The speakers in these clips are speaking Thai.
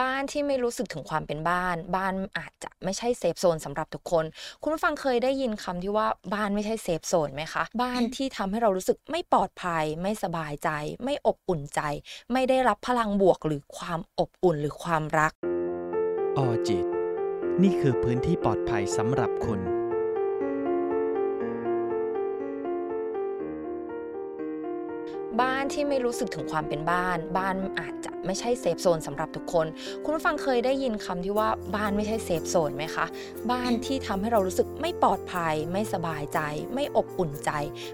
บ้านที่ไม่รู้สึกถึงความเป็นบ้าน บ้านอาจจะไม่ใช่ safe zone สำหรับทุกคน คุณผู้ฟังเคยได้ยินคำที่ว่าบ้านไม่ใช่ safe zone ไหมคะ บ้านที่ทำให้เรารู้สึกไม่ปลอดภัย ไม่สบายใจ ไม่อบอุ่นใจ ไม่ได้รับพลังบวกหรือความอบอุ่นหรือความรักออจิต นี่คือพื้นที่ปลอดภัยสำหรับคุณ บ้านที่ไม่รู้สึกถึงความเป็นบ้าน บ้านอาจจะไม่ใช่ safe zone สำหรับทุกคน คุณผู้ฟังเคยได้ยินคำที่ว่าบ้านไม่ใช่ safe zone ไหมคะ บ้านที่ทำให้เรารู้สึกไม่ปลอดภัย ไม่สบายใจ ไม่อบอุ่นใจ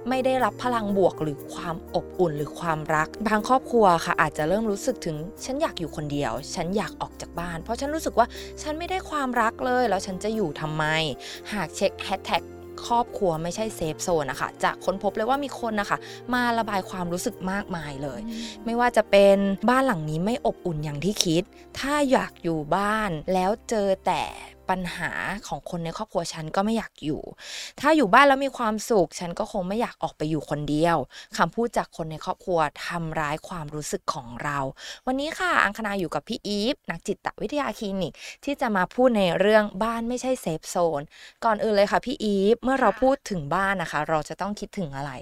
ไม่ได้รับพลังบวกหรือความอบอุ่นหรือความรัก บางครอบครัวค่ะ อาจจะเริ่มรู้สึกถึงฉันอยากอยู่คนเดียว ฉันอยากออกจากบ้าน เพราะฉันรู้สึกว่าฉันไม่ได้ความรักเลย แล้วฉันจะอยู่ทำไม หากเช็คแฮชแท็ก ครอบครัวไม่ใช่เซฟโซนนะคะจะค้นพบเลยว่ามีคนนะคะ มาระบายความรู้สึกมากมายเลย ไม่ว่าจะเป็นบ้านหลังนี้ไม่อบอุ่นอย่างที่คิด ถ้าอยากอยู่บ้านแล้วเจอแต่ ปัญหาของคนในครอบครัวฉันก็ไม่อยากอยู่ ถ้าอยู่บ้านแล้วมีความสุข ฉันก็คงไม่อยากออกไปอยู่คนเดียวคำพูดจากคนในครอบครัวทำร้ายความรู้สึกของเรา วันนี้ค่ะ อังคณาอยู่กับพี่อีฟนักจิตวิทยาคลินิก ที่จะมาพูดในเรื่องบ้านไม่ใช่ safe zone ก่อนอื่นเลยค่ะพี่อีฟ เมื่อเราพูดถึงบ้านนะคะ เราจะต้องคิดถึงอะไร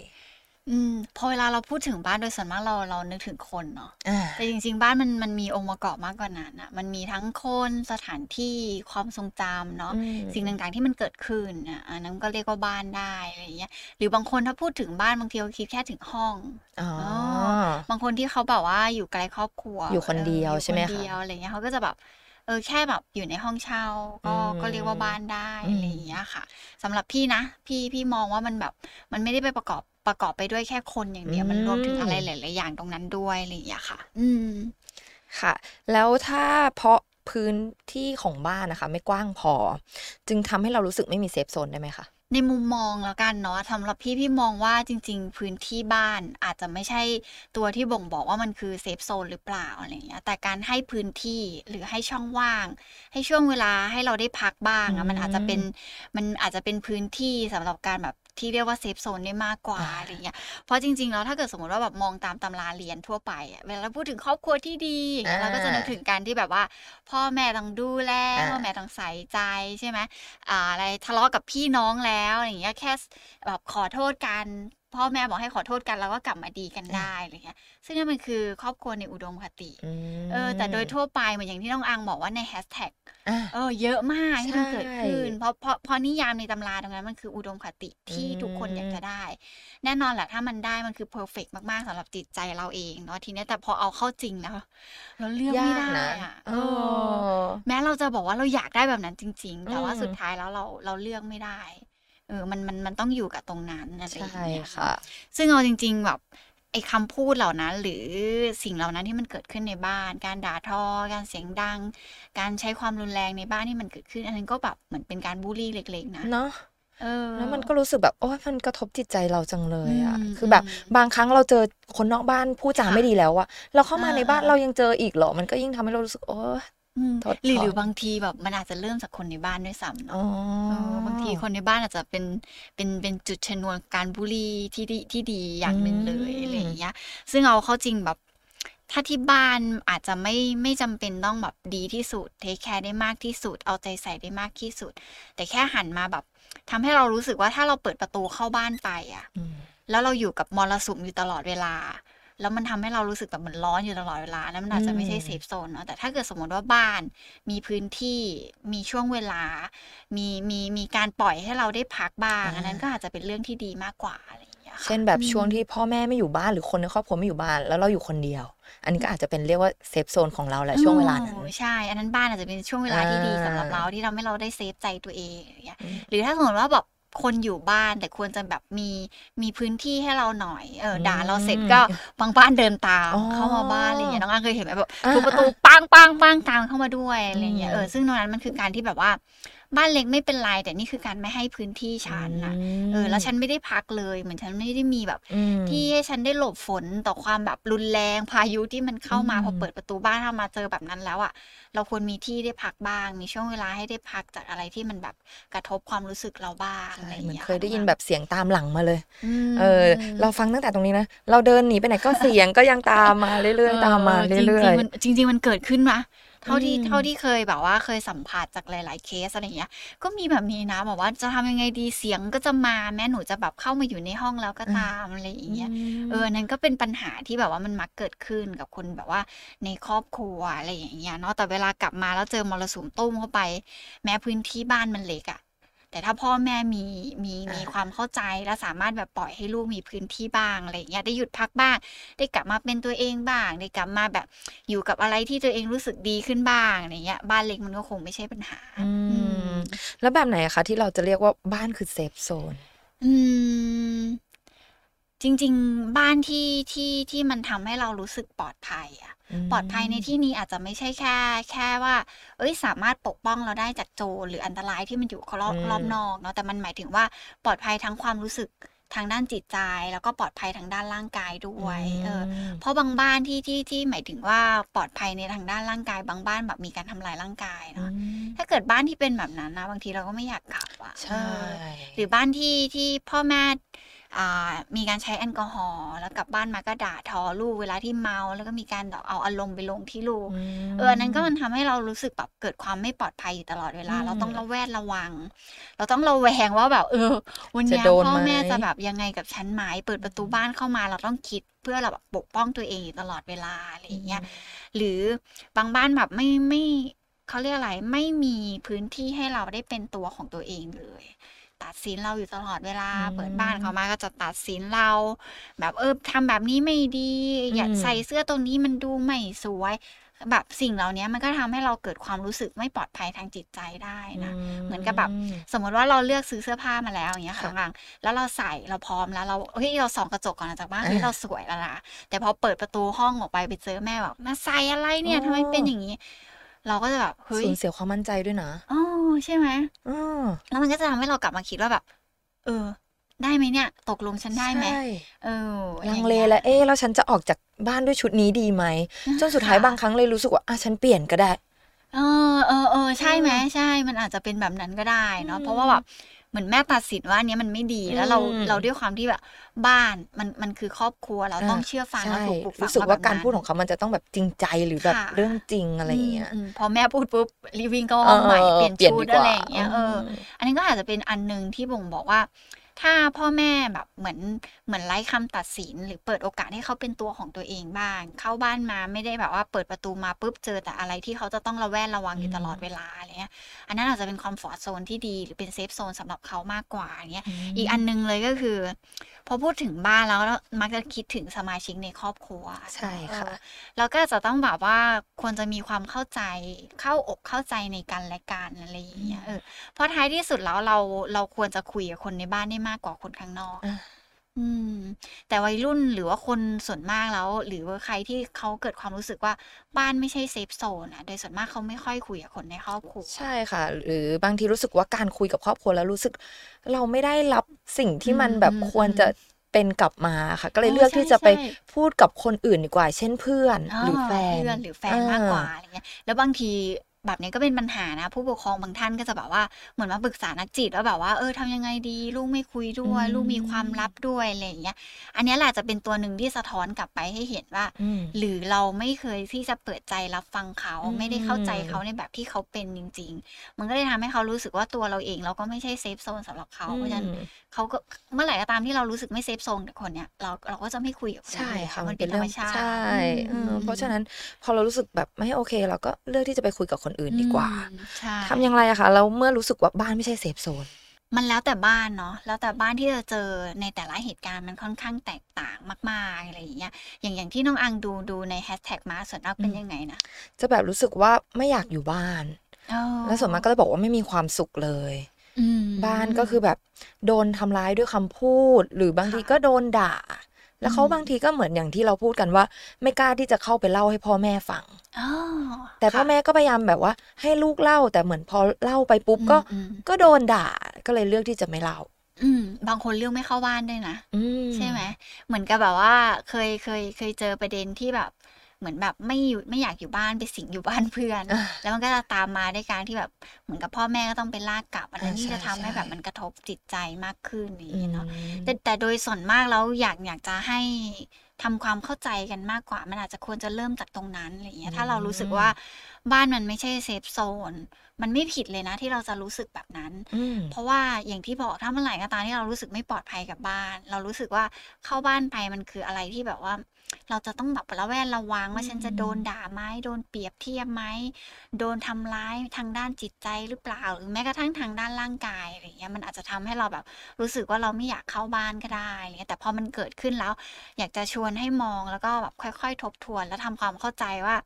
อืมพอเวลาเราพูดถึงบ้านโดยส่วนมากเราเรานึกถึงคนเนาะอ่าแต่จริง ๆ บ้านมันมันมีองค์ประกอบมากกว่านั้นอะมันมีทั้งคนสถานที่ความทรงจำเนาะอืมสิ่งต่างๆที่มันเกิดขึ้นอะอันนั้นก็เรียกว่าบ้านได้อะไรอย่างเงี้ยหรือบางคนถ้าพูดถึงบ้านบางทีเขาคิดแค่ถึงห้องอ๋อบางคนที่เขาแบบว่าอยู่ไกลครอบครัว อยู่คนเดียวออใช่ไหมอคะคนเดียวอะไรเงี้ยเขาก็จะแบบเออแค่แบบอยู่ในห้องเช่าก็อืมก็เรียกว่าบ้านได้อืมอะไรอย่างเงี้ยค่ะสำหรับพี่นะ พี่พี่มองว่ามันแบบมันไม่ได้ไปประกอบ ประกอบไปด้วยแค่คนอย่างเดียวมันรวมถึงอะไรหลาย ๆ อย่างตรงนั้นด้วยอะไรอย่างเงี้ยค่ะ อืมค่ะ แล้วถ้าเพราะพื้นที่ของบ้านนะคะ ไม่กว้างพอ จึงทำให้เรารู้สึกไม่มีเซฟโซนได้ไหมคะในมุมมองแล้วกันเนาะสำหรับพี่พี่มองว่าจริง ๆ พื้นที่บ้านอาจจะไม่ใช่ตัวที่บ่งบอกว่ามันคือเซฟโซนหรือเปล่าอะไรเงี้ยแต่การให้พื้นที่หรือให้ช่องว่าง ให้ช่วงเวลาให้เราได้พักบ้างอือะมมันอาจจะเป็นมันอาจจะเป็นพื้นที่สำหรับการแบบ ที่เรียกว่าเซฟโซนได้มากกว่าอ่าอะไรเงี้ย เพราะจริง ๆ แล้วถ้าเกิดสมมติว่าแบบมองตามตำราเรียนทั่วไปอะเวลาเราพูดถึงครอบครัวที่ดีอย่างเงี้ยเราก็จะนึกถึงการที่แบบว่า พ่อแม่ต้องดูแลอ่าพ่อแม่ต้องใส่ใจใช่ไหมอ่าอะไรทะเลาะกับพี่น้องแล้วอะไรอย่างเงี้ยแค่แบบขอโทษกัน พ่อแม่บอกให้ขอโทษกันแล้วก็กลับมาดีกันได้อะไรเงี้ย ซึ่งนั่นมันคือครอบครัวในอุดมคติอืมเออ แต่โดยทั่วไปเหมือนอย่างที่น้องอังบอกว่าในแฮชแท็กอะเออ เยอะมากที่มันใช่เกิดขึ้น เพราะเพราะเพราะนิยามในตำราตรงนั้นมันคืออุดมคติที่อืมทุกคนอยากจะได้ แน่นอนแหละถ้ามันได้มันคือเพอร์เฟกมาก ๆสำหรับจิตใจเราเองเนาะทีเนี้ยแต่พอเอาเข้าจริงแล้วเราเลือกไม่ได้นะอะเอเอออแม้เราจะบอกว่าเราอยากได้แบบนั้นจริง ๆ แต่ว่าอืมสุดท้ายแล้วเราเราเลือกไม่ได้ เออมันมันมันต้องอยู่กับตรงนั้นอะไรอย่างใช่เงี้ยค่ะ ซึ่งเอาจริง ๆ แบบไอ้คำพูดเหล่านั้น หรือสิ่งเหล่านั้นที่มันเกิดขึ้นในบ้าน การด่าทอ การเสียงดัง การใช้ความรุนแรงในบ้านที่มันเกิดขึ้น อันนั้นก็แบบเหมือนเป็นการบูลลี่เล็ก ๆ นะเนาะเออแล้วมันก็รู้สึกแบบโอ้ยมันกระทบจิตใจเราจังเลยอะอืมคือแบบอืมบางครั้งเราเจอคนนอกบ้านพูดจาค่ะไม่ดีแล้วอะเราเข้ามาอ่าในบ้านอ่าเรายังเจออีกเหรอมันก็ยิ่งทำให้เรารู้สึกโอ้ ยอืมถดหรือถอนหรือบางทีแบบมันอาจจะเริ่มจากคนในบ้านด้วยซ้ำเนอะอ๋อเออบางทีคนในบ้านอาจจะเป็นเป็นเป็นจุดชนวนการบูลลี่ที่ดีที่ดีอย่างหนึ่งเลยอืมอะไรอย่างเงี้ย ซึ่งเอาเข้าจริงแบบถ้าที่บ้านอาจจะไม่ไม่จำเป็นต้องแบบดีที่สุด take care ได้มากที่สุด เอาใจใส่ได้มากที่สุด แต่แค่หันมาแบบทำให้เรารู้สึกว่าถ้าเราเปิดประตูเข้าบ้านไปอะอืมแล้วเราอยู่กับมรสุมอยู่ตลอดเวลา แล้วมันทำให้เรารู้สึกแบบเหมือนร้อนอยู่ตลอดเวลานั้นมันอาจจะไม่ใช่อืม safe zone เนาะแต่ถ้าเกิดสมมติว่าบ้านมีพื้นที่มีช่วงเวลา มีมีมีการปล่อยให้เราได้พักบ้างอันนั้นก็อาจจะเป็นเรื่องที่ดีมากกว่าอะไรอย่างเงี้ยค่ะเช่นแบบอืมช่วงที่พ่อแม่ไม่อยู่บ้านหรือคนในครอบครัวไม่อยู่บ้านแล้วเราอยู่คนเดียว อันนี้ก็อาจจะเป็นเรียกว่าเซฟโซนของเราแหละช่วงเวลานั้นโอ้ใช่ อันนั้นบ้านอาจจะเป็นช่วงเวลาที่ดีอ่าสำหรับเราที่ทำให้เราได้เซฟใจตัวเองอย่างเงี้ยอืมหรือถ้าสมมติว่าแบบ คนอยู่บ้านแต่ควรจะแบบมีมีพื้นที่ให้เราหน่อยเออด่าเราเสร็จก็บางบ้านเดินตามอ๋อเข้ามาบ้านอะไรอย่างเงี้ยน้องอังเคยเห็นไหมแบบอ่าทุบประตูปังปังปังตามเข้ามาด้วยอะไรอย่างเงี้ยอืมเออซึ่งตรงนั้นมันคือการที่แบบว่า บ้านเล็กไม่เป็นไรแต่นี่คือการไม่ให้พื้นที่ฉันนะเออแล้วฉันไม่ได้พักเลยเหมือนฉันไม่ได้มีแบบอืมที่ให้ฉันได้หลบฝนต่อความแบบรุนแรงพายุที่มันเข้ามาอืมพอเปิดประตูบ้านเข้ามาเจอแบบนั้นแล้วอะเราควรมีที่ได้พักบ้าง มีช่วงเวลาให้ได้พักจากอะไรที่มันแบบกระทบความรู้สึกเราบ้างอะไรใช่อย่างเหมือนเงี้ยเคยได้ยินแบบเสียงตามหลังมาเลยมเออ เราฟังตั้งแต่ตรงนี้นะเราเดินหนีไปไหนก็เสียงก็ยังตามมาเรื่อยๆตามมาจริงเรื่อจริยงๆมันจริงๆมันเกิดขึ้นมา เท่าที่อืมเท่าที่เคยแบบว่าเคยสัมผัสจากหลาย ๆ เคสอะไรอย่างเงี้ย ก็มีแบบนี้นะบอกว่าจะทำยังไงดีเสียงก็จะมาแม้หนูจะแบบเข้ามาอยู่ในห้องแล้วก็ตามอะไรอย่างเงี้ยเออนั่นก็เป็นปัญหาที่แบบว่ามันมักเกิดขึ้นกับคนแบบว่าในครอบครัวอะไรอย่างเงี้ยเนาะแต่เวลากลับมาแล้วเจอมรสุมตุ้มเข้าไป แม้พื้นที่บ้านมันเล็กอะ แต่ถ้าพ่อแม่มีมีมีอ่าความเข้าใจและสามารถแบบปล่อยให้ลูกมีพื้นที่บ้างอะไรอย่างเงี้ยได้หยุดพักบ้าง ได้กลับมาเป็นตัวเองบ้าง ได้กลับมาแบบอยู่กับอะไรที่ตัวเองรู้สึกดีขึ้นบ้างอะไรเงี้ยบ้านเล็กมันก็คงไม่ใช่ปัญหา อือืมมแล้วแบบไหนอะคะที่เราจะเรียกว่าบ้านคือเซฟโซน อืม จริง ๆ บ้านที่ที่ที่มันทำให้เรารู้สึกปลอดภัยอะอืมปลอดภัยในที่นี้อาจจะไม่ใช่แค่ แค่ว่า เอ้ยสามารถปกป้องเราได้จากโจรหรืออันตรายที่มันอยู่รอบอืมรอบนอกเนาะแต่มันหมายถึงว่าปลอดภัยทั้งความรู้สึกทางด้านจิตใจ แล้วก็ปลอดภัยทางด้านร่างกายด้วยเออมเพราะบางบ้านที่ที่ที่หมายถึงว่าปลอดภัยในทางด้านร่างกาย บางบ้านแบบมีการทำลายร่างกายอืเนาะมถ้าเกิดบ้านที่เป็นแบบนั้นนะบางทีเราก็ไม่อยากกลับอะใช่เออหรือบ้านที่ที่พ่อแม่อ่า มีการใช้แอลกอฮอล์แล้วกลับบ้านมาก็ด่าทอลูกเวลาที่เมาแล้วก็มีการแบบเอาอารมณ์ไปลงที่ลูกมเอออันนั้นก็มันทำให้เรารู้สึกแบบเกิดความไม่ปลอดภัยอยู่ตลอดเวลาอืมเราต้องระแวดระวัง เราต้องระแวงว่าแบบ เออ วันเนี้ยจะโดนพ่อแม่ไหมจะแบบยังไงกับฉันไหมเปิดประตูบ้านเข้ามาเราต้องคิดเพื่อเราแบบปกป้องตัวเองอยู่ตลอดเวลาอะไรอย่างเงี้ยหรือบางบ้านแบบไม่ไม่เขาเรียกอะไรไม่มีพื้นที่ให้เราได้เป็นตัวของตัวเองเลย ตัดสินเราอยู่ตลอดเวลาอืมเปิดบ้านเขามาก็จะตัดสินเรา แบบเออทำแบบนี้ไม่ดี อย่าอืมใส่เสื้อตรงนี้มันดูไม่สวย แบบสิ่งเหล่านี้มันก็ทำให้เราเกิดความรู้สึกไม่ปลอดภัยทางจิตใจได้นะเหมือนกับแบบสมมติว่าเราเลือกซื้อเสื้อผ้ามาแล้วอย่างเงี้ยค่ะค่ะกลางแล้วเราใส่เราพร้อมแล้วเราเฮ้ยเราส่องกระจกก่อนออกจากบ้านอ่าเฮ้ยเราสวยแล้วนะแต่พอเปิดประตูห้องออกไปไปเจอแม่แบบมาใส่อะไรเนี่ยอ๋อทำไมเป็นอย่างนี้ เราก็จะแบบเฮ้ยสูญเสียความมั่นใจด้วยนะอ๋อใช่ไหมอ๋อแล้วมันก็จะทำให้เรากลับมาคิดว่าแบบ เออ ได้ไหมเนี่ย ตกลงฉันได้ไหมใช่เออลังอเลย่างี้ยแล้วเอ๊ะแล้วฉันจะออกจากบ้านด้วยชุดนี้ดีไหมจนสุดท้ายค่ะบางครั้งเลยรู้สึกว่าอะฉันเปลี่ยนก็ได้เออเออเออใช่ไหมใช่ มันอาจจะเป็นแบบนั้นก็ได้เนาะอืมเพราะว่าแบบ เหมือนแม่ตัดสินว่าอันเนี้ยมันไม่ดีแล้วเราอืมเราด้วยความที่แบบบ้านมันมันคือครอบครัวเราต้องเชื่อฟังใช่แล้วถูกปลูกฝังรู้สึกว่าแบบการนั้นพูดของเขามันจะต้องแบบจริงใจหรือแบบค่ะเรื่องจริงอะไรอย่างเงี้ยมมพอแม่พูดปุ๊บรีวิ่งก็ห้องใหม่เปลี่ยนชุดดีกว่าอะไรอย่างเงี้ยเออออันนี้ก็อาจจะเป็นอันหนึ่งที่บ่งบอกว่า ถ้าพ่อแม่แบบเหมือนเหมือนไร้คำตัดสิน หรือเปิดโอกาสให้เขาเป็นตัวของตัวเองบ้าง เข้าบ้านมาไม่ได้แบบว่าเปิดประตูมาปุ๊บเจอแต่อะไรที่เขาจะต้องระแวดระวังอยู่อืมตลอดเวลาอะไรเงี้ยอันนั้นอาจจะเป็น comfort zone ที่ดีหรือเป็น safe zone สำหรับเขามากกว่าอย่างเงี้ยอืมอีกอันหนึ่งเลยก็คือ พอพูดถึงบ้านแล้วมักจะคิดถึงสมาชิกในครอบครัวใช่ค่ะเออแล้วก็จะต้องแบบว่าควรจะมีความเข้าใจเข้าอกเข้าใจในกันและกันอะไรอย่างเงี้ยเออเพราะท้ายที่สุดแล้วเราเราควรจะคุยกับคนในบ้านได้มากกว่าคนข้างนอกอะอืม แต่วัยรุ่นหรือว่าคนส่วนมากแล้ว หรือว่าใครที่เขาเกิดความรู้สึกว่าบ้านไม่ใช่ safe zone อะ โดยส่วนมากเขาไม่ค่อยคุยกับคนในครอบครัว ใช่ค่ะ หรือบางทีรู้สึกว่าการคุยกับครอบครัวแล้วรู้สึก เราไม่ได้รับสิ่งที่มันแบบอืมควรจะเป็นกลับมาค่ะ ก็เลยโอ้เลือกใช่ที่จะไปใช่พูดกับคนอื่นดีกว่า เช่นเพื่อนหรือแฟนเพื่อนหรือแฟนมากกว่าอะไรเงี้ยแล้วบางที แบบนี้ก็เป็นปัญหานะ ผู้ปกครองบางท่านก็จะแบบว่าเหมือนมาปรึกษานักจิตว่าแบบว่าเออทำยังไงดี ลูกไม่คุยด้วยอืมลูกมีความลับด้วยอะไรอย่างเงี้ย อันเนี้ยแหละจะเป็นตัวหนึ่งที่สะท้อนกลับไปให้เห็นว่าอืมหรือเราไม่เคยที่จะเปิดใจรับฟังเขาอืมไม่ได้เข้าใจเขาในแบบที่เขาเป็นจริง ๆ มันก็เลยทำให้เขารู้สึกว่าตัวเราเองเราก็ไม่ใช่ safe zone สำหรับเขาเพราะฉะนั้นอืมเขาก็เมื่อไหร่ก็ตามที่เรารู้สึกไม่ safe zone กับคนเนี้ยเราเราก็จะไม่คุยกับคนนี้ใช่ค่ะมัมันนเป็เป็นธรเรื่รอมชาติใช่อืมเออเพราะฉะนั้นพอเรารู้สึกแบบไม่โอเค เราก็เลือกที่จะไปคุยกับคนอื่นดีกว่าอืมใช่ทำอย่างไรอะคะแล้วเมื่อรู้สึกว่าบ้านไม่ใช่ safe zoneมันแล้วแต่บ้านเนาะแล้วแต่บ้านที่จะเจอในแต่ละเหตุการณ์มันค่อนข้างแตกต่างมากๆอะไรอย่างเงี้ยอย่างอย่างที่น้องอังดูดูในแฮชแท็กมาส่วนมากเป็นอืมยังไงนะจะแบบรู้สึกว่าไม่อยากอยู่บ้านอ๋อแล้วส่วนมากก็จะบอกว่าไม่มีความสุขเลยอืมบ้านก็คือแบบโดนทำร้ายด้วยคำพูด หรือบางทีค่ะก็โดนด่า แล้วเขาอืมบางทีก็เหมือนอย่างที่เราพูดกันว่า ไม่กล้าที่จะเข้าไปเล่าให้พ่อแม่ฟังอ๋อแต่พ่อค่ะแม่ก็พยายามแบบว่า ให้ลูกเล่าแต่เหมือนพอเล่าไปปุ๊บก็อืมก็โดนด่าก็เลยเลือกที่จะไม่เล่าอืมบางคนเลือกไม่เข้าบ้านด้วยนะอืมใช่ไหมเหมือนกับแบบว่าเคยเคยเคยเจอประเด็นที่แบบ เหมือนแบบไม่อยู่ไม่อยากอยู่บ้านไปสิงอยู่บ้านเพื่อนอะแล้วมันก็จะตามมาด้วยการที่แบบเหมือนกับพ่อแม่ก็ต้องไปลากกลับอันนั้นอ่าที่ใช่จะทำให้ใช่แบบมันกระทบจิตใจมากขึ้นอย่างอืนี้มเนาะแต่แต่โดยส่วนมากแล้วอยากอยากจะให้ทำความเข้าใจกันมากกว่า มันอาจจะควรจะเริ่มจากตรงนั้นอะไรเงี้ยถ้าเรารู้สึกว่าบ้านมันไม่ใช่เซฟโซน มันไม่ผิดเลยนะที่เราจะรู้สึกแบบนั้นอืมเพราะว่าอย่างที่บอกถ้าเมื่อไหร่ก็ตามที่เรารู้สึกไม่ปลอดภัยกับบ้าน เรารู้สึกว่าเข้าบ้านไปมันคืออะไรที่แบบว่า เราจะต้องแบบระแวดระวังว่าฉันจะโดนด่าไหมโดนเปรียบเทียบไหมโดนทำร้ายทางด้านจิตใจหรือเปล่า หรือแม้กระทั่งทางด้านร่างกายอะไรเงี้ยมันอาจจะทำให้เราแบบรู้สึกว่าเราไม่อยากเข้าบ้านก็ได้อะไรเงี้ยแต่พอมันเกิดขึ้นแล้ว อยากจะชวนให้มองแล้วก็แบบค่อย ๆ ทบทวน แล้วทำความเข้าใจว่า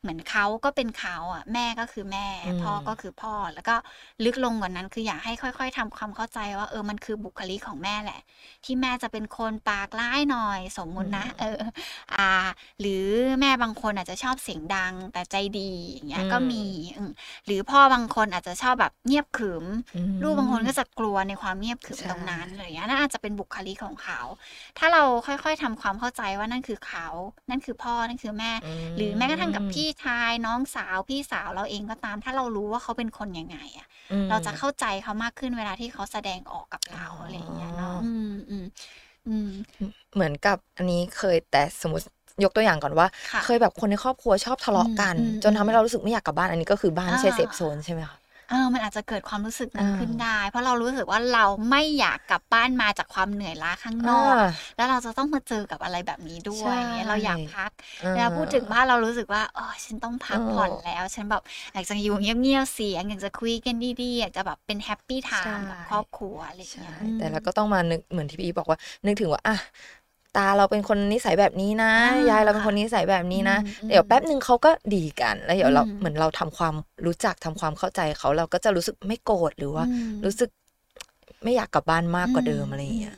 เหมือนเขาก็เป็นเขาอะแม่ก็คือแม่อืมพ่อก็คือพ่อ แล้วก็ลึกลงกว่านั้นคืออยากให้ค่อย ๆทำความเข้าใจว่าเออมันคือบุคลิกของแม่แหละ ที่แม่จะเป็นคนปากร้ายหน่อยสมมุตินะ เออ อ่า หรือแม่บางคนอาจจะชอบเสียงดังแต่ใจดีอย่างเงี้ยอืมก็มีอืมหรือพ่อบางคนอาจจะชอบแบบเงียบขรึมอืมลูกบางคนก็จะกลัวในความเงียบขรึมใช่ตรงนั้นอะไรอย่างเงี้ยนั่นอาจจะเป็นบุคลิกของเขา ถ้าเราค่อยๆทำความเข้าใจว่านั่นคือเขา นั่นคือพ่อนั่นคือแม่มหรือแม้กระทั่งกับพี่ชายน้องสาวพี่สาวเราเองก็ตาม ถ้าเรารู้ว่าเขาเป็นคนยังไงอะอืมเราจะเข้าใจเขามากขึ้นเวลาที่เขาแสดงออกกับเราอ๋อออะไรอย่างเงี้ยเนาะอืมอืมอืมเหมือนกับอันนี้เคยแต่สมมติยกตัวอย่างก่อนว่าค่ะเคยแบบคนในครอบครัวชอบทะเลาะกันอืมอืมจนทำให้เรารู้สึกไม่อยากกลับบ้านอันนี้ก็คือบ้านไม่ใช่อ่าเซฟโซนใช่ไหมคะ เออมันอาจจะเกิดความรู้สึกนั้นอ่าขึ้นได้ เพราะเรารู้สึกว่าเราไม่อยากกลับบ้านมาจากความเหนื่อยล้าข้างนอกอ่าแล้วเราจะต้องมาเจอกับอะไรแบบนี้ด้วใช่ยเนี่ยเราอยากพักอ่าเวลาพูดถึงบ้านเรารู้สึกว่าอ๋อฉันต้องพักเออผ่อนแล้ว ฉันแบบอยากจะอยู่เงียบๆเสียงอยากจะคุยกันดีๆอยากจะแบบเป็น happy time ใช่กับครอบครัวอะไรอย่างเงี้ยใช่อืมแต่เราก็ต้องมานึกเหมือนที่พี่อีบอกว่านึกถึงว่าอะ ตาเราเป็นคนนิสัยแบบนี้นะอ่ายายเราเป็นคนนิสัยแบบนี้นะอืมอืมเดี๋ยวแป๊บหนึ่งเขาก็ดีกันแล้วเดี๋ยวเราอืมเหมือนเราทำความรู้จักทำความเข้าใจเขาเราก็จะรู้สึกไม่โกรธหรือว่าอืมรู้สึกไม่อยากกลับบ้านมากกว่าเดิมอะไรอย่างเงี้ย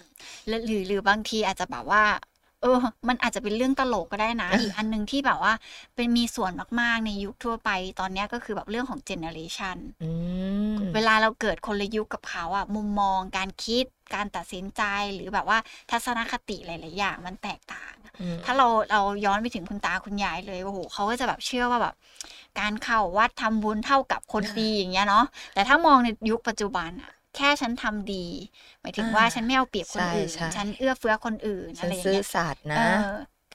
แล้วหรือหรือบางทีอาจจะแบบว่าเออ มันอาจจะเป็นเรื่องตลกก็ได้นะ อีกอันหนึ่งที่แบบว่า เป็นมีส่วนมากๆ ในยุคทั่วไปตอนเนี้ยก็คือแบบเรื่องของเจเนอเรชันอืมเวลาเราเกิดคนละยุคกับเขาอะมุมมองการคิด การตัดสินใจหรือแบบว่าทัศนคติหลาย ๆ อย่างมันแตกต่างอืมถ้าเราเราย้อนไปถึงคุณตาคุณยายเลยโอ้โหเขาก็จะแบบเชื่อว่าแบบการเข้าวัดทำบุญเท่ากับคนดีอย่างเงี้ยเนาะแต่ถ้ามองในยุคปัจจุบันอะแค่ฉันทำดี หมายถึงว่าอ่าฉันไม่เอาเปรียบคนอื่นใช่ใช่ฉันเอื้อเฟื้อคนอื่นฉัอะนไรอย่างซื่อเงี้ยสัตย์นะเออ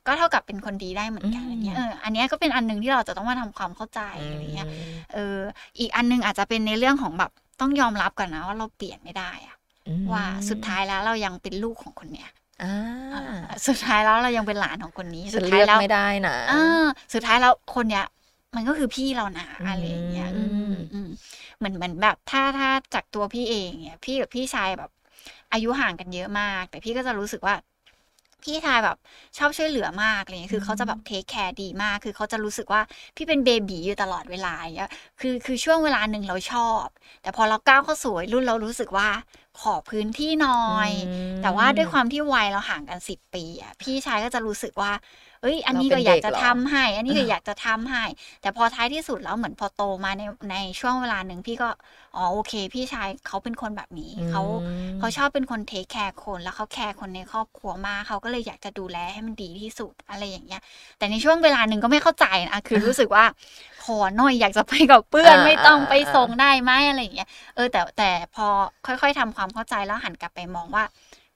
ก็เท่ากับเป็นคนดีได้เหมือนกันอืมอย่างเงี้ยเอออันเนี้ยก็เป็นอันหนึ่งที่เราจะต้องมาทำความเข้าใจอะไรเงี้ยเอออีกอันหนึงอาจจะเป็นในเรื่องของแบบต้องยอมรับกันนะว่าเราเปลี่ยนไม่ได้อะอืม ว่าสุดท้ายแล้วเรายังเป็นลูกของคนเนี้ยอ่าอ่าสุดท้ายแล้วเรายังเป็นหลานของคนนี้ฉัสุนดท้าเลืยอกแล้วไม่ได้นะอ่าสุดท้ายแล้วคนเนี้ย มันก็คือพี่เรานะอืมอะไรอย่างเงี้ยอืมอืมเหมือนเหมือนแบบถ้าถ้าจากตัวพี่เองเนี่ย พี่กับพี่ชายแบบ อายุห่างกันเยอะมาก แต่พี่ก็จะรู้สึกว่า พี่ชายแบบ ชอบช่วยเหลือมากอะไรเลยคือเขาจะแบบเทคแคร์ดีมาก คือเขาจะรู้สึกว่าพี่เป็นเบบีอยู่ตลอดเวลาอย่างเงี้ยคือคือช่วงเวลาหนึ่งเราชอบ แต่พอเราก้าวเข้าสู่วัยรุ่นเรารู้สึกว่า ขอพื้นที่หน่อย แต่ว่าด้วยความที่วัยเราห่างกันสิบปีอะพี่ชายก็จะรู้สึกว่า เอ้ย อันนี้เราก็เป็นอยากจะเด็กเหรอทำให้ อันนี้ก็อ่าอยากจะทำให้ แต่พอท้ายที่สุดแล้วเหมือนพอโตมาในในช่วงเวลาหนึ่งพี่ก็ อ๋อโอเค พี่ชายเขาเป็นคนแบบนี้เขาอืมเขาชอบเป็นคนเทคแคร์คนแล้วเขาแคร์คนในครอบครัวมากเขาก็เลยอยากจะดูแลให้มันดีที่สุดอะไรอย่างเงี้ย แต่ในช่วงเวลาหนึ่งก็ไม่เข้าใจนะคือรู้สึกว่าขอหน่อยอยากจะไปกับเพื่อนอ่าไม่ต้องอ่าไปส่งได้ไหมอะไรอย่างเงี้ยเออแต่แต่พอค่อย ๆทำความเข้าใจแล้วหันกลับไปมองว่า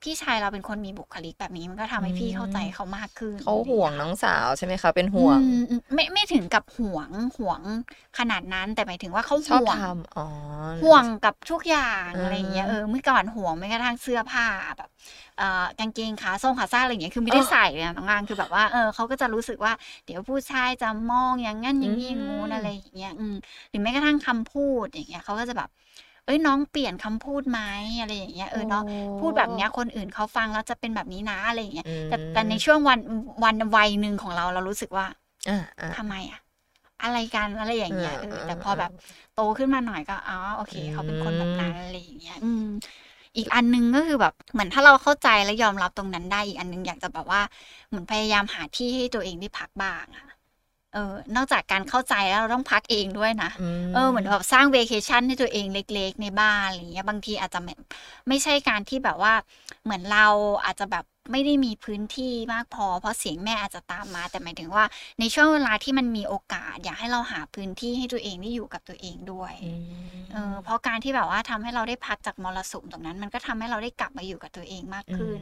พี่ชายเราเป็นคนมีบุคลิกแบบนี้มันก็ทำให้พี่เข้าใจเขามากขึ้นเขาห่วงน้องสาวใช่ไหมคะ เป็นห่วงอืมอืมไม่ไม่ถึงกับห่วงห่วงขนาดนั้นแต่หมายถึงว่าเขาชอบห่วงทำอ๋อห่วงกับทุกอย่างอ่าอะไรอย่างเงี้ยเออเมื่อก่อนห่วงไม่กระทั่งเสื้อผ้าแบบเอ่อกางเกงขาส้งขาสั้นอะไรอย่างเงี้ยคือไม่ได้ใส่เลยนะน้องงานคือแบบว่าเออเขาก็จะรู้สึกว่า เดี๋ยวผู้ชายจะมองอย่างงั้นอย่างนี้งูนอะไรอย่างเงี้ยอืมหรือแม้กระทั่งคำพูดอย่างเงี้ยเขาก็จะแบบ เอ้ยน้องเปลี่ยนคำพูดไหมอะไรอย่างเงี้ยเออเนาะพูดแบบเนี้ยคนอื่นเขาฟังแล้วจะเป็นแบบนี้นะอะไรอย่างเงี้ยอืมแต่แต่ในช่วงวันวันวัยหนึ่งของเราเรารู้สึกว่าอ่าอ่าทำไมอะอะไรกันอะไรอย่างเงี้ยเออแต่พอแบบโตขึ้นมาหน่อยก็อ๋อโอเค เขาเป็นคนแบบนั้นอะไรอย่างเงี้ยอืมอีกอันหนึงก็คือแบบเหมือนถ้าเราเข้าใจและยอมรับตรงนั้นได้อีกอันหนึงอยากจะแบบว่าเหมือนพยายามหาที่ให้ตัวเองได้พักบ้างอะ เออนอกจากการเข้าใจแล้วเราต้องพักเองด้วยนะมเออเหมือนแบบสร้างเวเคชั่นให้ตัวเองเล็ก ๆ ในบ้านอะไรเงี้ยบางทีอาจจะไม่ไม่ใช่การที่แบบว่าเหมือนเราอาจจะแบบ ไม่ได้มีพื้นที่มากพอ เพราะเสียงแม่อาจจะตามมา แต่หมายถึงว่า ในช่วงเวลาที่มันมีโอกาส อยากให้เราหาพื้นที่ให้ตัวเองได้อยู่กับตัวเองด้วยอืมเออเพราะการที่แบบว่าทำให้เราได้พักจากมรสุมตรงนั้น มันก็ทำให้เราได้กลับมาอยู่กับตัวเองมากขึ้น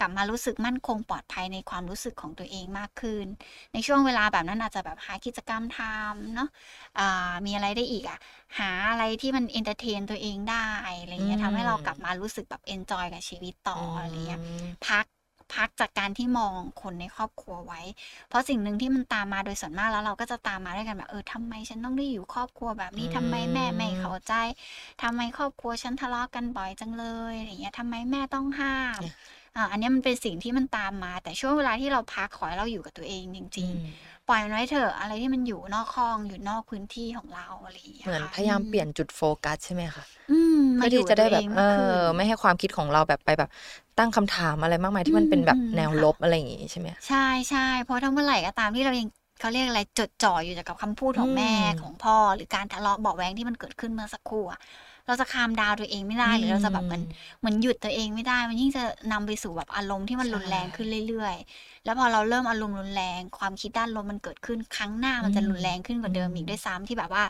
กลับมารู้สึกมั่นคงปลอดภัยในความรู้สึกของตัวเองมากขึ้น ในช่วงเวลาแบบนั้นอาจจะแบบหากิจกรรมทำเนาะอ่ามีอะไรได้อีกอะหาอะไรที่มัน entertain ตัวเองได้อะไรเงี้ยอืมทำให้เรากลับมารู้สึกแบบ enjoy กับชีวิตต่ออะไรเงี้ยอืมพัก พักจากการที่มองคนในครอบครัวไว้ เพราะสิ่งหนึ่งที่มันตามมาโดยส่วนมากแล้วเราก็จะตามมาด้วยกันแบบเออทำไมฉันต้องได้อยู่ครอบครัวแบบนี้อืมทำไมแม่ไม่เข้าใจทำไมครอบครัวฉันทะเลาะกันบ่อยจังเลยอะไรเงี้ยทำไมแม่ต้องห้ามอ่าอันนี้มันเป็นสิ่งที่มันตามมา แต่ช่วงเวลาที่เราพักขอให้เราอยู่กับตัวเองจริง ๆ ปล่อยมันไว้เถอะอะไรที่มันอยู่นอกห้องอยู่นอกพื้นที่ของเราอะไรอย่างเงี้ยเหมือนค่ะพยายามเปลี่ยนจุดโฟกัสใช่ไหมคะอืมเพื่มาออยู่ที่จะได้แบบกับเอตัวงมากขึ้อนไม่ให้ความคิดของเราแบบไปแบบตั้งคำถามอะไรมากมายที่มันเป็นแบบอืมแนวค่ะลบอะไรอย่างงี้ใช่ไหมใช่ใช่เพราะถ้าเมื่อไหร่ก็ตามที่เรายังเขาเรียกอะไรจดจ่ออยู่กับคำพูดของแม่อืมของพ่อ หรือการทะเลาะเบาะแวงที่มันเกิดขึ้นเมื่อสักครู่อะเราจะคามดาวตัวเองไม่ได้หรือเราจะแบบเหมือนเหมือนหยุดตัวเองไม่ได้ มันยิ่งจะนำไปสู่แบบอารมณ์ที่มันใช่รุนแรงขึ้นเรื่อยๆ แล้วพอเราเริ่มอารมณ์รุนแรง ความคิดด้านลบมันเกิดขึ้นครั้งหน้ามันจะรุนแรงขึ้นกว่าเดิมอีกด้วยซ้ำที่แบบว่า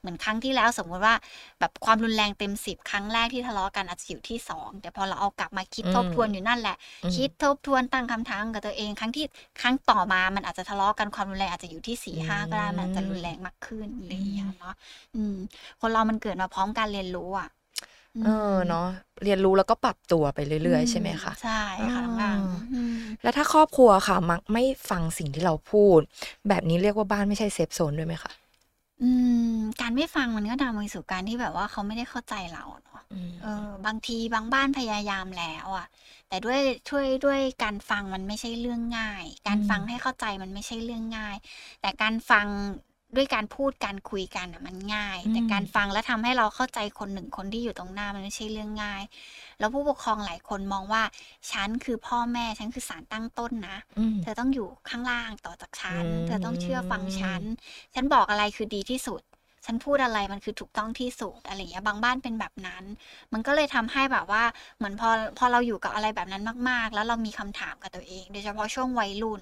เหมือนครั้งที่แล้วสมมุติว่าแบบความรุนแรงเต็มสิบครั้งแรกที่ทะเลาะกันอาจจะอยู่ที่สองแต่พอเราเอากลับมาคิดอืมทบทวนอยู่นั่นแหละอืมคิดทบทวนตั้งคำถามกับตัวเอง ครั้งที่ครั้งต่อมามันอาจจะทะเลาะกันความรุนแรงอาจจะอยู่ที่สี่ห้าก็ได้มันอาจจะรุนแรงมากขึ้นอะไรอย่างเงี้ยเนาะอืมคนเรามันเกิดมาพร้อมการเรียนรู้อะ เออเนาะเรียนรู้แล้วก็ปรับตัวไปเรื่อย ๆ ใช่ไหมคะใช่ค่ะน้องอังอ่าอืมแล้วถ้าครอบครัวค่ะ มักไม่ฟังสิ่งที่เราพูด แบบนี้เรียกว่าบ้านไม่ใช่เซฟโซนด้วยไหมคะอืมการไม่ฟังมันก็นำไปสู่การที่แบบว่าเขาไม่ได้เข้าใจเราเนาะอืมเออบางทีบางบ้านพยายามแล้วอะแต่ด้วยช่วยด้วยการฟังมันไม่ใช่เรื่องง่าย การฟังให้เข้าใจมันไม่ใช่เรื่องง่าย แต่การฟัง ด้วยการพูดการคุยกันอะมันง่าย แต่การฟังแล้วทำให้เราเข้าใจคนหนึ่งคนที่อยู่ตรงหน้ามันไม่ใช่เรื่องง่าย แล้วผู้ปกครองหลายคนมองว่า ฉันคือพ่อแม่ฉันคือสารตั้งต้นนะอืมเธอต้องอยู่ข้างล่างต่อจากฉันอืมเธอต้องเชื่อฟังฉัน ฉันบอกอะไรคือดีที่สุด ฉันพูดอะไรมันคือถูกต้องที่สุดอะไรอย่างเงี้ยบางบ้านเป็นแบบนั้น มันก็เลยทำให้แบบว่าเหมือนพอพอเราอยู่กับอะไรแบบนั้นมาก ๆ แล้วเรามีคำถามกับตัวเอง โดยเฉพาะช่วงวัยรุ่น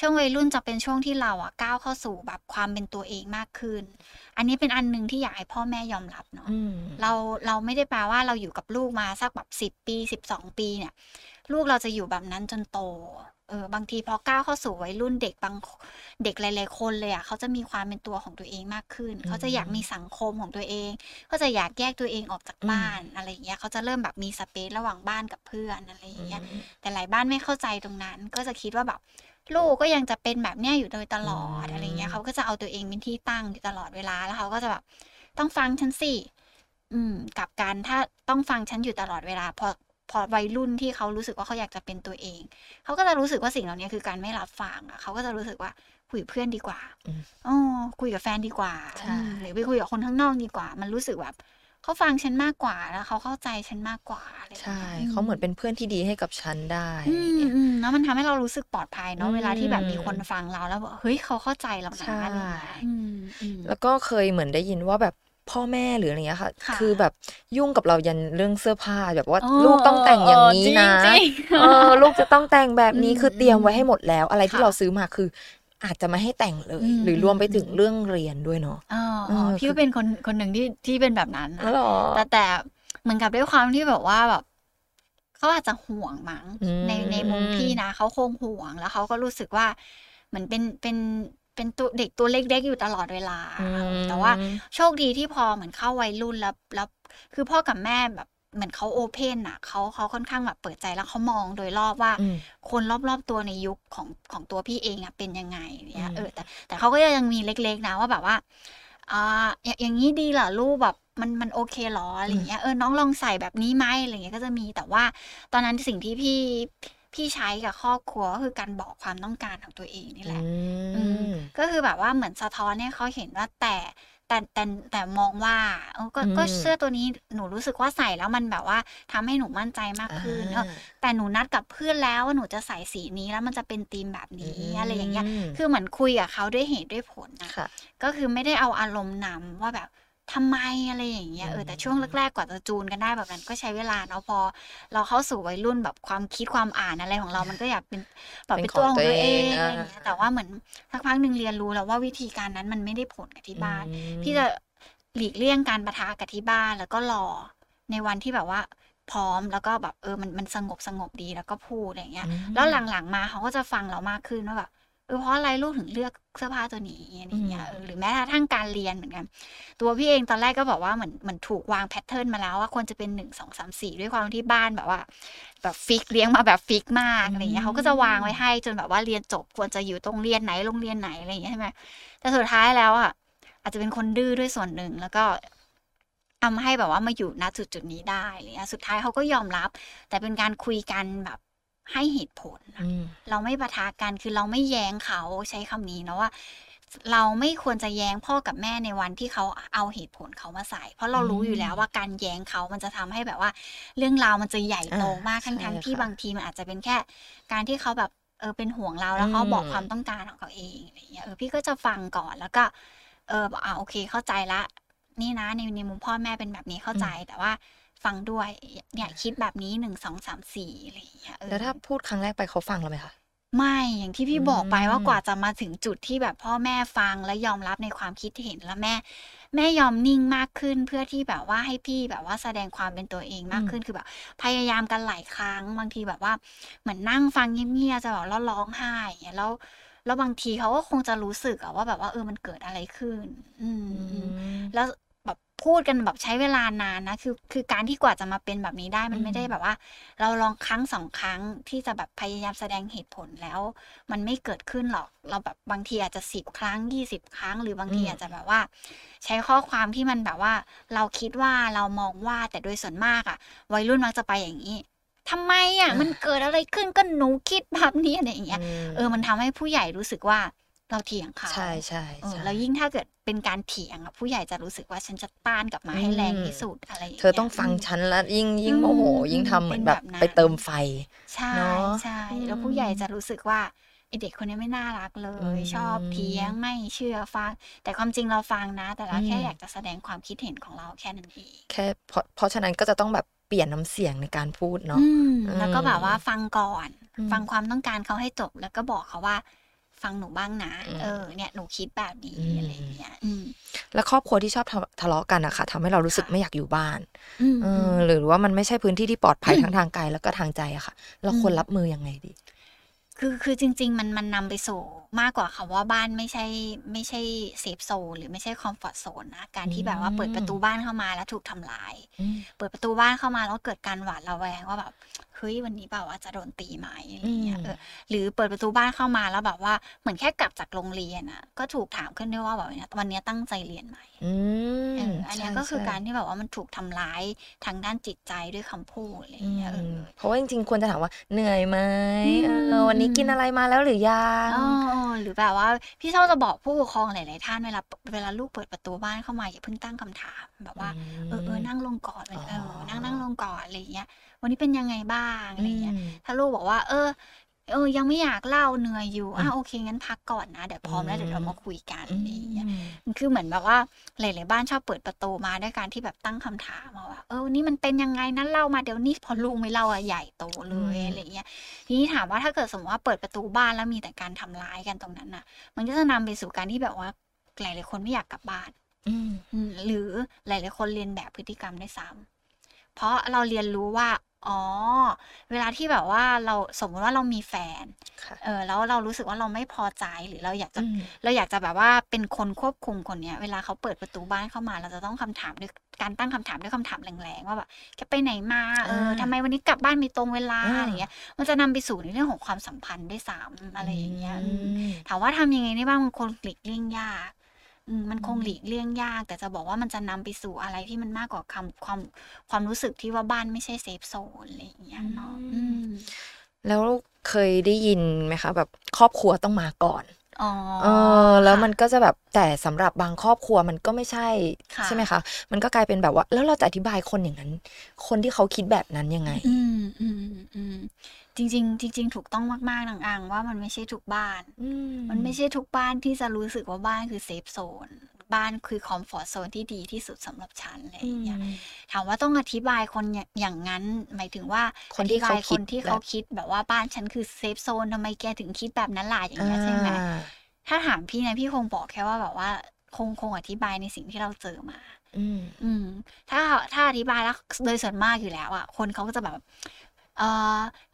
ช่วงวัยรุ่นจะเป็นช่วงที่เราอะก้าวเข้าสู่แบบความเป็นตัวเองมากขึ้น อันนี้เป็นอันหนึ่งที่อยากให้พ่อแม่ยอมรับเนาะอืมเราเราไม่ได้แปลว่าเราอยู่กับลูกมาสักแบบสิบปีสิบสองปีเนี่ย ลูกเราจะอยู่แบบนั้นจนโตเออบางทีพอก้าวเข้าสู่วัยรุ่นเด็กบางเด็กหลายๆคนเลยอะเขาจะมีความเป็นตัวของตัวเองมากขึ้น เขาจะอยากมีสังคมของตัวเอง เขาจะอยากแยกตัวเองออกจากบ้านอะไรอย่างเงี้ยเขาจะเริ่มแบบมีสเปซระหว่างบ้านกับเพื่อนอะไรอย่างเงี้ยแต่หลายบ้านไม่เข้าใจตรงนั้น ก็จะคิดว่าแบบลูกก็ยังจะเป็นแบบเนี้ยอยู่โดยตลอดอืมอะไรเงี้ยเขาก็จะเอาตัวเองเป็นที่ตั้งอยู่ตลอดเวลาแล้วเขาก็จะแบบต้องฟังฉันสิอืมกลับการถ้าต้องฟังฉันอยู่ตลอดเวลาพอ พอวัยรุ่นที่เขารู้สึกว่าเขาอยากจะเป็นตัวเอง เขาก็จะรู้สึกว่าสิ่งเหล่านี้คือการไม่รับฟังอะเขาก็จะรู้สึกว่าคุยกับเพื่อนดีกว่าอืมอ๋อคุยกับแฟนดีกว่าใช่อืมหรือไปคุยกับคนข้างนอกดีกว่า มันรู้สึกแบบเขาฟังฉันมากกว่าแล้วเขาเข้าใจฉันมากกว่าอะไรอย่างใช่เงี้ยเขาเหมือนเป็นเพื่อนที่ดีให้กับฉันได้อือะไรอย่างเงี้ยมอืมแล้วมันทำให้เรารู้สึกปลอดภัยเนาะอืมเวลาที่แบบมีคนฟังเราแล้วบอกเฮ้ยเขาเข้าใจเรานะใช่อะไรอย่างเงี้ยอืมอืมแล้วก็เคยเหมือนได้ยินว่าแบบ พ่อแม่หรืออะไรเงี้ยค่ะค่ะ คือแบบยุ่งกับเรายันเรื่องเสื้อผ้าแบบว่าอ๋อลูกต้องแต่งอย่างนี้นะเออจริงๆเออลูกจะต้องแต่งแบบนี้อืมคือเตรียมไว้ให้หมดแล้ว อะไรที่ค่ะเราซื้อมาคืออาจจะไม่ให้แต่งเลยอืมหรือรวมไปถึงอืมเรื่องเรียนด้วยเนาะอ๋อเออ๋ออพี่คือก็เป็นคนคนหนึ่งที่ที่เป็นแบบนั้นอ๋อนะเหรอแต่แต่เหมือนกับด้วยความที่แบบว่าแบบเขาอาจจะห่วงมั้งอืมในในมุมพี่นะเขาคงห่วงแล้วเขาก็รู้สึกว่าเหมือนเป็นเป็น เป็นตัวเด็กตัวเล็กๆอยู่ตลอดเวลาอืมแต่ว่าโชคดีที่พอเหมือนเข้าวัยรุ่นแล้วแล้วคือพ่อกับแม่แบบเหมือนเขาโอเพนอะเขาเขาค่อนข้างแบบเปิดใจแล้วเขามองโดยรอบว่าอืมคนรอบๆตัวในยุคของของตัวพี่เองอะเป็นยังไงเนี่ยอืมเออแต่แต่เขาก็ยังมีเล็กๆนะว่าแบบว่าอ่าอย่างอย่างนี้ดีเหรอลูกแบบมันมันโอเคเหรออะไรอย่างเงี้ยเออน้องลองใส่แบบนี้ไหมอะไรอย่างเงี้ยก็จะมีแต่ว่าตอนนั้นสิ่งที่พี่ พี่ใช้กับครอบครัวก็คือการบอกความต้องการของตัวเองนี่แหละอืมก็คือแบบว่าเหมือนสะท้อนให้เขาเห็นว่าแต่แต่แต่แต่มองว่าเออก็ก็อืมเสื้อตัวนี้หนูรู้สึกว่าใส่แล้วมันแบบว่าทำให้หนูมั่นใจมากขึ้นเออแต่หนูนัดกับเพื่อนแล้วว่าหนูจะใส่สีนี้แล้วมันจะเป็นธีมแบบนี้อะไรอย่างเงี้ยมคือเหมือนคุยกับเขาด้วยเหตุด้วยผลนะค่ะก็คือไม่ได้เอาอารมณ์นำว่าแบบ ทำไมอะไรอย่างเงี้ยเออแต่ช่วงแรกๆกว่าจะจูนกันได้แบบนั้นก็ใช้เวลาเนาะพอ เราเข้าสู่วัยรุ่นแบบความคิดความอ่านอะไรของเรามันก็อยากเป็นแบบเป็เป็นนของตัวของตัวเองตัวเองอะไรอย่างเงี้ยแต่ว่าเหมือนสักพักหนึ่งเรียนรู้แล้วว่าวิธีการนั้นมันไม่ได้ผลกับที่บ้านอืมพี่จะหลีกเลี่ยงการปะทะกับที่บ้านแล้วก็รอในวันที่แบบว่าพร้อมแล้วก็แบบเออมันมันสงบสงบดีแล้วก็พูดอะไรอย่างเงี้ยอืมแล้วหลังๆมาเขาก็จะฟังเรามากขึ้นว่าแบบ เออเพราะอะไรลูกถึงเลือกเสื้อผ้าตัวนี้อะไรอย่างเงี้ยอืมเออหรือแม้กระทั่งการเรียนเหมือนกัน ตัวพี่เองตอนแรกก็บอกว่าเหมือนเหมือนถูกวาง pattern มาแล้วว่าควรจะเป็นหนึ่งสองสามสี่ด้วยความที่บ้านแบบว่า แบบ fix เลี้ยงมาแบบ fix มากอะไรเงี้ยเขาก็จะวางไว้ให้จนแบบว่าเรียนจบควรจะอยู่ตรงเรียนไหนโรงเรียนไหนอะไรอย่างเงี้ยใช่ไหมแต่สุดท้ายแล้วอะอาจจะเป็นคนดื้อด้วยส่วนหนึ่งแล้วก็ทำให้แบบว่ามาอยู่ณจุดจุดๆนี้ได้อะไรเงี้ยสุดท้ายเขาก็ยอมรับ แต่เป็นการคุยกันแบบ ให้เหตุผลนะอืมเราไม่ปะทะกันคือเราไม่แย้งเขาใช้คำนี้นะว่า เราไม่ควรจะแย้งพ่อกับแม่ในวันที่เขาเอาเหตุผลเขามาใส่ เพราะเรารู้อยู่แล้วว่าการแย้งเขามันจะทำให้แบบว่า เรื่องราวมันจะใหญ่โตมากอ่าทั้งทั้งใช่ที่ค่ะบางทีมันอาจจะเป็นแค่ การที่เขาแบบเออเป็นห่วงเราแล้วเขาอืมบอกความต้องการของเขาเองอะไรเงี้ยเออพี่ก็จะฟังก่อนแล้วก็ เออบอกอ่าโอเคเข้าใจละ นี่นะในในมุมพ่อแม่เป็นแบบนี้เข้าใจแต่ว่า ฟังด้วย เนี่ยคิดแบบนี้หนึ่งสองสามสี่อะไรอย่างเงี้ยเออแล้วถ้าพูดครั้งแรกไปเขาฟังเราไหมคะไม่อย่างที่พี่บอกไปอืมว่ากว่าจะมาถึงจุดที่แบบพ่อแม่ฟังและยอมรับในความคิดเห็นแล้วแม่ แม่ยอมนิ่งมากขึ้นเพื่อที่แบบว่าให้พี่แบบว่าแสดงความเป็นตัวเองมากขึ้นคือแบบ พยายามกันหลายครั้งบางทีแบบว่าเหมือนนั่งฟังเงียบๆจะแบบแล้วร้องไห้อย่างเงี้ยแล้วแล้วบางทีเขาก็คงจะรู้สึกอะว่าแบบว่าเออมันเกิดอะไรขึ้น อืมอืมแล้วแบบ พูดกันแบบใช้เวลานานนะคือคือการที่กว่าจะมาเป็นแบบนี้ได้มันอืมไม่ได้แบบว่า เราลองครั้งสองครั้งที่จะแบบพยายามแสดงเหตุผลแล้ว มันไม่เกิดขึ้นหรอก เราแบบบางทีอาจจะสิบครั้งยี่สิบครั้ง หรือบางทีอืมอาจจะแบบว่า ใช้ข้อความที่มันแบบว่า เราคิดว่าเรามองว่าแต่โดยส่วนมากอะวัยรุ่นมักจะไปอย่างนี้ทำไมอะมันเกิดอะไรขึ้นก็หนูคิดแบบนี้อะไรอย่างเงี้ยมเออมันทำให้ผู้ใหญ่รู้สึกว่า เราเถียงเขาใช่ใช่เออใช่แล้วยิ่งถ้าเกิดเป็นการเถียงอะผู้ใหญ่จะรู้สึกว่าฉันจะต้านกลับมาให้แรงที่สุดอะไรอย่างเธเงี้อยต้องฟังมฉันแล้วยิ่งยิ่งอืมโมโหอืมยิ่งทำเหมือนเป็นแบแบบบนั้นไปเติมไฟ ใช่เนอะใช่อืมแล้วผู้ใหญ่จะรู้สึกว่าไอเด็กคนนี้ไม่น่ารักเลยอืมชอบเถียงไม่เชื่อฟัง แต่ความจริงเราฟังนะ แต่เราแค่อืมอยากจะแสดงความคิดเห็นของเราแค่นั้นเองแค่เพราะเพราะฉะนั้นก็จะต้องแบบเปลี่ยนน้ำเสียงในการพูดเนาะอืมอืมแล้วก็แบบว่าฟังก่อนอืมฟังความต้องการเขาให้จบแล้วก็บอกเขาว่า ฟังหนูบ้างนะอืมเออ เนี่ยหนูคิดแบบนี้อืมอะไรอย่างเงี้ยอืมแล้วครอบครัวที่ชอบทะทะเลาะกันอะค่ะทำให้เรารู้สึกค่ะไม่อยากอยู่บ้านอืมเออือมหรือว่ามันไม่ใช่พื้นที่ที่ปลอดภัยทั้งทางกายแล้วก็ทางใจอะค่ะ เราควรอืมรับมือยังไงดี คือคือจริง ๆ มันมันนำไปสู่มากกว่าคำว่าบ้านไม่ใช่ไม่ใช่เซฟโซนหรือไม่ใช่คอมฟอร์ z โซนนะการที่แบบว่าเปิดประตูบ้านเข้ามาแล้วถูกทำร้ายอืมเปิดประตูบ้านเข้ามาแล้วเกิดการหวาดระแวงว่าแบบเฮ้ยวันนี้แบบว่าจะโดนตีไหมอะไรอย่างเงี้ยอืมเออหรือเปิดประตูบ้านเข้ามาแล้วแบบว่าเหมือนแค่กลับจากโรงเรียนอะก็ถูกถามขึ้นด้วยว่าแบบเนี่ยวันนี้ตั้งใจเรียนไหมอืมเอออันเนี้ยใช่ก็คือใช่การที่แบบว่ามันถูกทำร้ายทางด้านจิตใจด้วยคำพูดอะไรออืย่างเงี้ยเอมอเพราะว่าจริงๆควรจะถามว่าเหนื่อยไหมอืมเออวันนี้กินอะไรมาแล้วหรือยังอ๋อหรือแบบว่าพี่ชอบจะบอกผู้ปกครองหลายๆท่านเวลาเวลาลูกเปิดประตูบ้านเข้ามาอย่าเพิ่งตั้งคำถามแบบว่าเออเออนั่งลงก่อนเอออ๋อนั่งนั่งลงก่อนอะไรอย่างเงี้ย วันนี้เป็นยังไงบ้างอะไรเงี้ยอืมถ้าลูกบอกว่า เออเออยังไม่อยากเล่าเหนื่อยอยู่อืมอะโอเคงั้นพักก่อนนะเดี๋ยวพร้อมแล้วอืมเดี๋ยวเรามาคุยกันอือะไรอย่างเงี้ยมมันคือเหมือนแบบว่าหลายๆบ้านชอบเปิดประตูมาด้วยการที่แบบตั้งคำถามมาว่าเออวันนี้มันเป็นยังไงนั้นเล่ามาเดี๋ยวนี้พอลูกไม่เล่าอะใหญ่โตเลยอืมอะไรเงี้ยทีนี้ถามว่าถ้าเกิดสมมติว่าเปิดประตูบ้านแล้วมีแต่การทำร้ายกันตรงนั้นน่ะ มันก็จะนำไปสู่การที่แบบว่าหลายๆคนไม่อยากกลับบ้านอืมอืมหรือหลายๆคนเรียนแบบพฤติกรรมได้วยซ้ำเพราะเราเรียนรู้ว่า อ๋อ เวลาที่แบบว่าเราสมมติว่าเรามีแฟนค่ะเออแล้วเรารู้สึกว่าเราไม่พอใจหรือเราอยากจะอืมเราอยากจะแบบว่าเป็นคนควบคุมคนเนี้ย เวลาเขาเปิดประตูบ้านเข้ามา เราจะต้องคำถามด้วยการตั้งคำถามด้วยคำถามแรงๆว่าแบบแกไปไหนมาเอออ่าทำไมวันนี้กลับบ้านมีตรงเวลาอ่าอะไรเงี้ย มันจะนำไปสู่ในเรื่องของความสัมพันธ์ด้วยซ้ำอะไรอย่างเงี้ยอืมอืมถามว่าทำยังไงได้บ้างมันคงหลีกเลี่ยงยาก อืมมันคงอืมหลีกเลี่ยงยาก แต่จะบอกว่ามันจะนำไปสู่อะไรที่มันมากกว่าคำความความรู้สึกที่ว่าบ้านไม่ใช่เซฟโซนอะไรอย่างเงี้ยเนาะอืมแล้วเคยได้ยินไหมคะ แบบครอบครัวต้องมาก่อนอ๋อ เออแล้วค่ะมันก็จะแบบแต่สำหรับบางครอบครัวมันก็ไม่ใช่ค่ะใช่ไหมคะมันก็กลายเป็นแบบว่า แล้วเราจะอธิบายคนอย่างนั้น คนที่เขาคิดแบบนั้นยังไง อืมอืมอืมจริง ๆ จริง ๆ ถูกต้องมากๆนางอังว่ามันไม่ใช่ทุกบ้านอืมมันไม่ใช่ทุกบ้านที่จะรู้สึกว่าบ้านคือ safe zone บ้านคือ comfort zone ที่ดีที่สุดสำหรับฉันอะไรอย่างเงี้ยอืมถามว่าต้องอธิบายคนอย่างอย่างนั้น หมายถึงว่าคนที่อธิบายเขาคิคนที่แบบเขาคิดแบบว่าบ้านฉันคือ safe zone ทำไมแกถึงคิดแบบนั้นล่ะอย่างเงี้ยใช่ไหมอ่าถ้าถามพี่นะพี่คงบอกแค่ว่าแบบว่าคงคงอธิบายในสิ่งที่เราเจอมา อืมอืมถ้าถ้าอธิบายแล้วโดยส่วนมากอยู่แล้วอะคนเขาก็จะแบบ เออ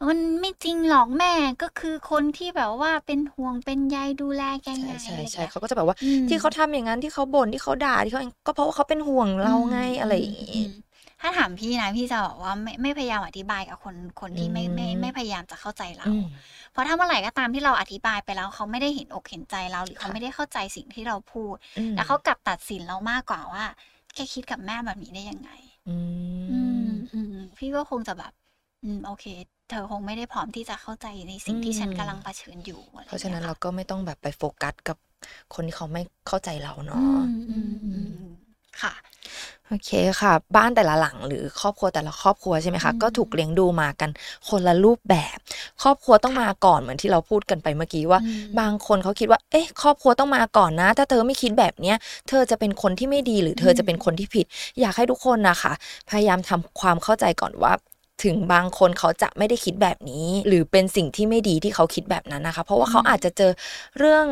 มันไม่จริงหรอกแม่ก็คือคนที่แบบว่าเป็นห่วงเป็นใยดูแลแกใช่ไงใช่อะไรใช่เงี้ยเขาก็จะแบบว่าอืมที่เขาทำอย่างนั้นที่เขาบ่นที่เขาด่าที่เขาก็เพราะว่าเขาเป็นห่วงเราไงอะไรอย่างอืงี้มถ้าถามพี่นะพี่จะบอกว่าไม่ไม่พยายามอธิบายกับคนคนที่ไม่ไม่อืมไม่พยายามจะเข้าใจเราอืมเพราะถ้าเมื่อไหร่ก็ตามที่เราอธิบายไปแล้วเขาไม่ได้เห็นอกเห็นใจเราหรือเขาค่ะไม่ได้เข้าใจสิ่งที่เราพูดอืมแล้วเขากลับตัดสินเรามากกว่าว่าแกคิดกับแม่แบบนี้ได้ยังไง อือืมมอืมพี่ก็คงจะแบบ อืม โอเค เธอคงไม่ได้พร้อมที่จะเข้าใจในสิ่งที่ฉันอืมกำลังเผชิญอยู่อไเพราะฉะนั้นงี้ยเราก็ไม่ต้องแบบไปโฟกัสกับคนที่เขาไม่เข้าใจเราอืเนาะมอืมอืมอืมค่ะโอเคค่ะ บ้านแต่ละหลังหรือครอบครัวแต่ละครอบครัวใช่ไหมคะอืมก็ถูกเลี้ยงดูมากันคนละรูปแบบ ครอบครัวต้องมาก่อนเหมือนที่เราพูดกันไปเมื่อกี้ว่าอืมบางคนเขาคิดว่า เอ๊ะ ครอบครัวต้องมาก่อนนะ ถ้าเธอไม่คิดแบบเนี้ย เธอจะเป็นคนที่ไม่ดีหรือเธอจะเป็นคนที่ผิด อยากให้ทุกคนนะคะพยายามทำความเข้าใจก่อนว่า ถึงบางคนเขาจะไม่ได้คิดแบบนี้ หรือเป็นสิ่งที่ไม่ดีที่เขาคิดแบบนั้นนะคะ เพราะว่าเขาอืมอาจจะเจอเรื่อง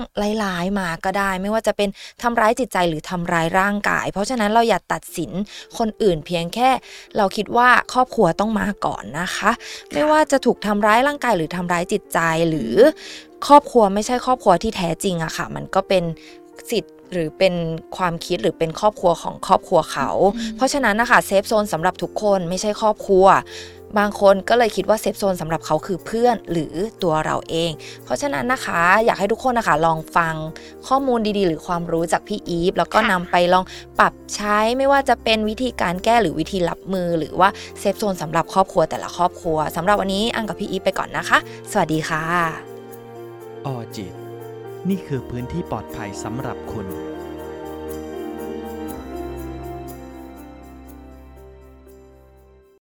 ร้ายๆมาก็ได้ ไม่ว่าจะเป็นทำร้ายจิตใจหรือทำร้ายร่างกาย เพราะฉะนั้นเราอย่าตัดสินคนอื่นเพียงแค่ เราคิดว่าครอบครัวต้องมาก่อนนะคะ ไม่ว่าจะถูกทำร้ายร่างกายหรือทำร้ายจิตใจหรือ ครอบครัวไม่ใช่ครอบครัวที่แท้จริงอะค่ะ มันก็เป็นสิทธิ์หรือเป็นความคิดหรือเป็นครอบครัวของครอบครัวเขาอืมเพราะฉะนั้นนะคะ safe zone สำหรับทุกคนไม่ใช่ครอบครัว บางคนก็เลยคิดว่า safe zone สำหรับเขาคือเพื่อนหรือตัวเราเอง เพราะฉะนั้นนะคะอยากให้ทุกคนนะคะลองฟังข้อมูลดีๆ หรือความรู้จากพี่อีฟแล้วก็นำไปลองปรับใช้ไม่ว่าจะเป็นวิธีการแก้หรือวิธีรับมือ หรือว่าเซฟโซนสำหรับครอบครัวแต่ละครอบครัวสำหรับวันนี้อังกับพี่อีฟไปก่อนนะคะ สวัสดีค่ะออจิต นี่คือพื้นที่ปลอดภัยสำหรับคุณ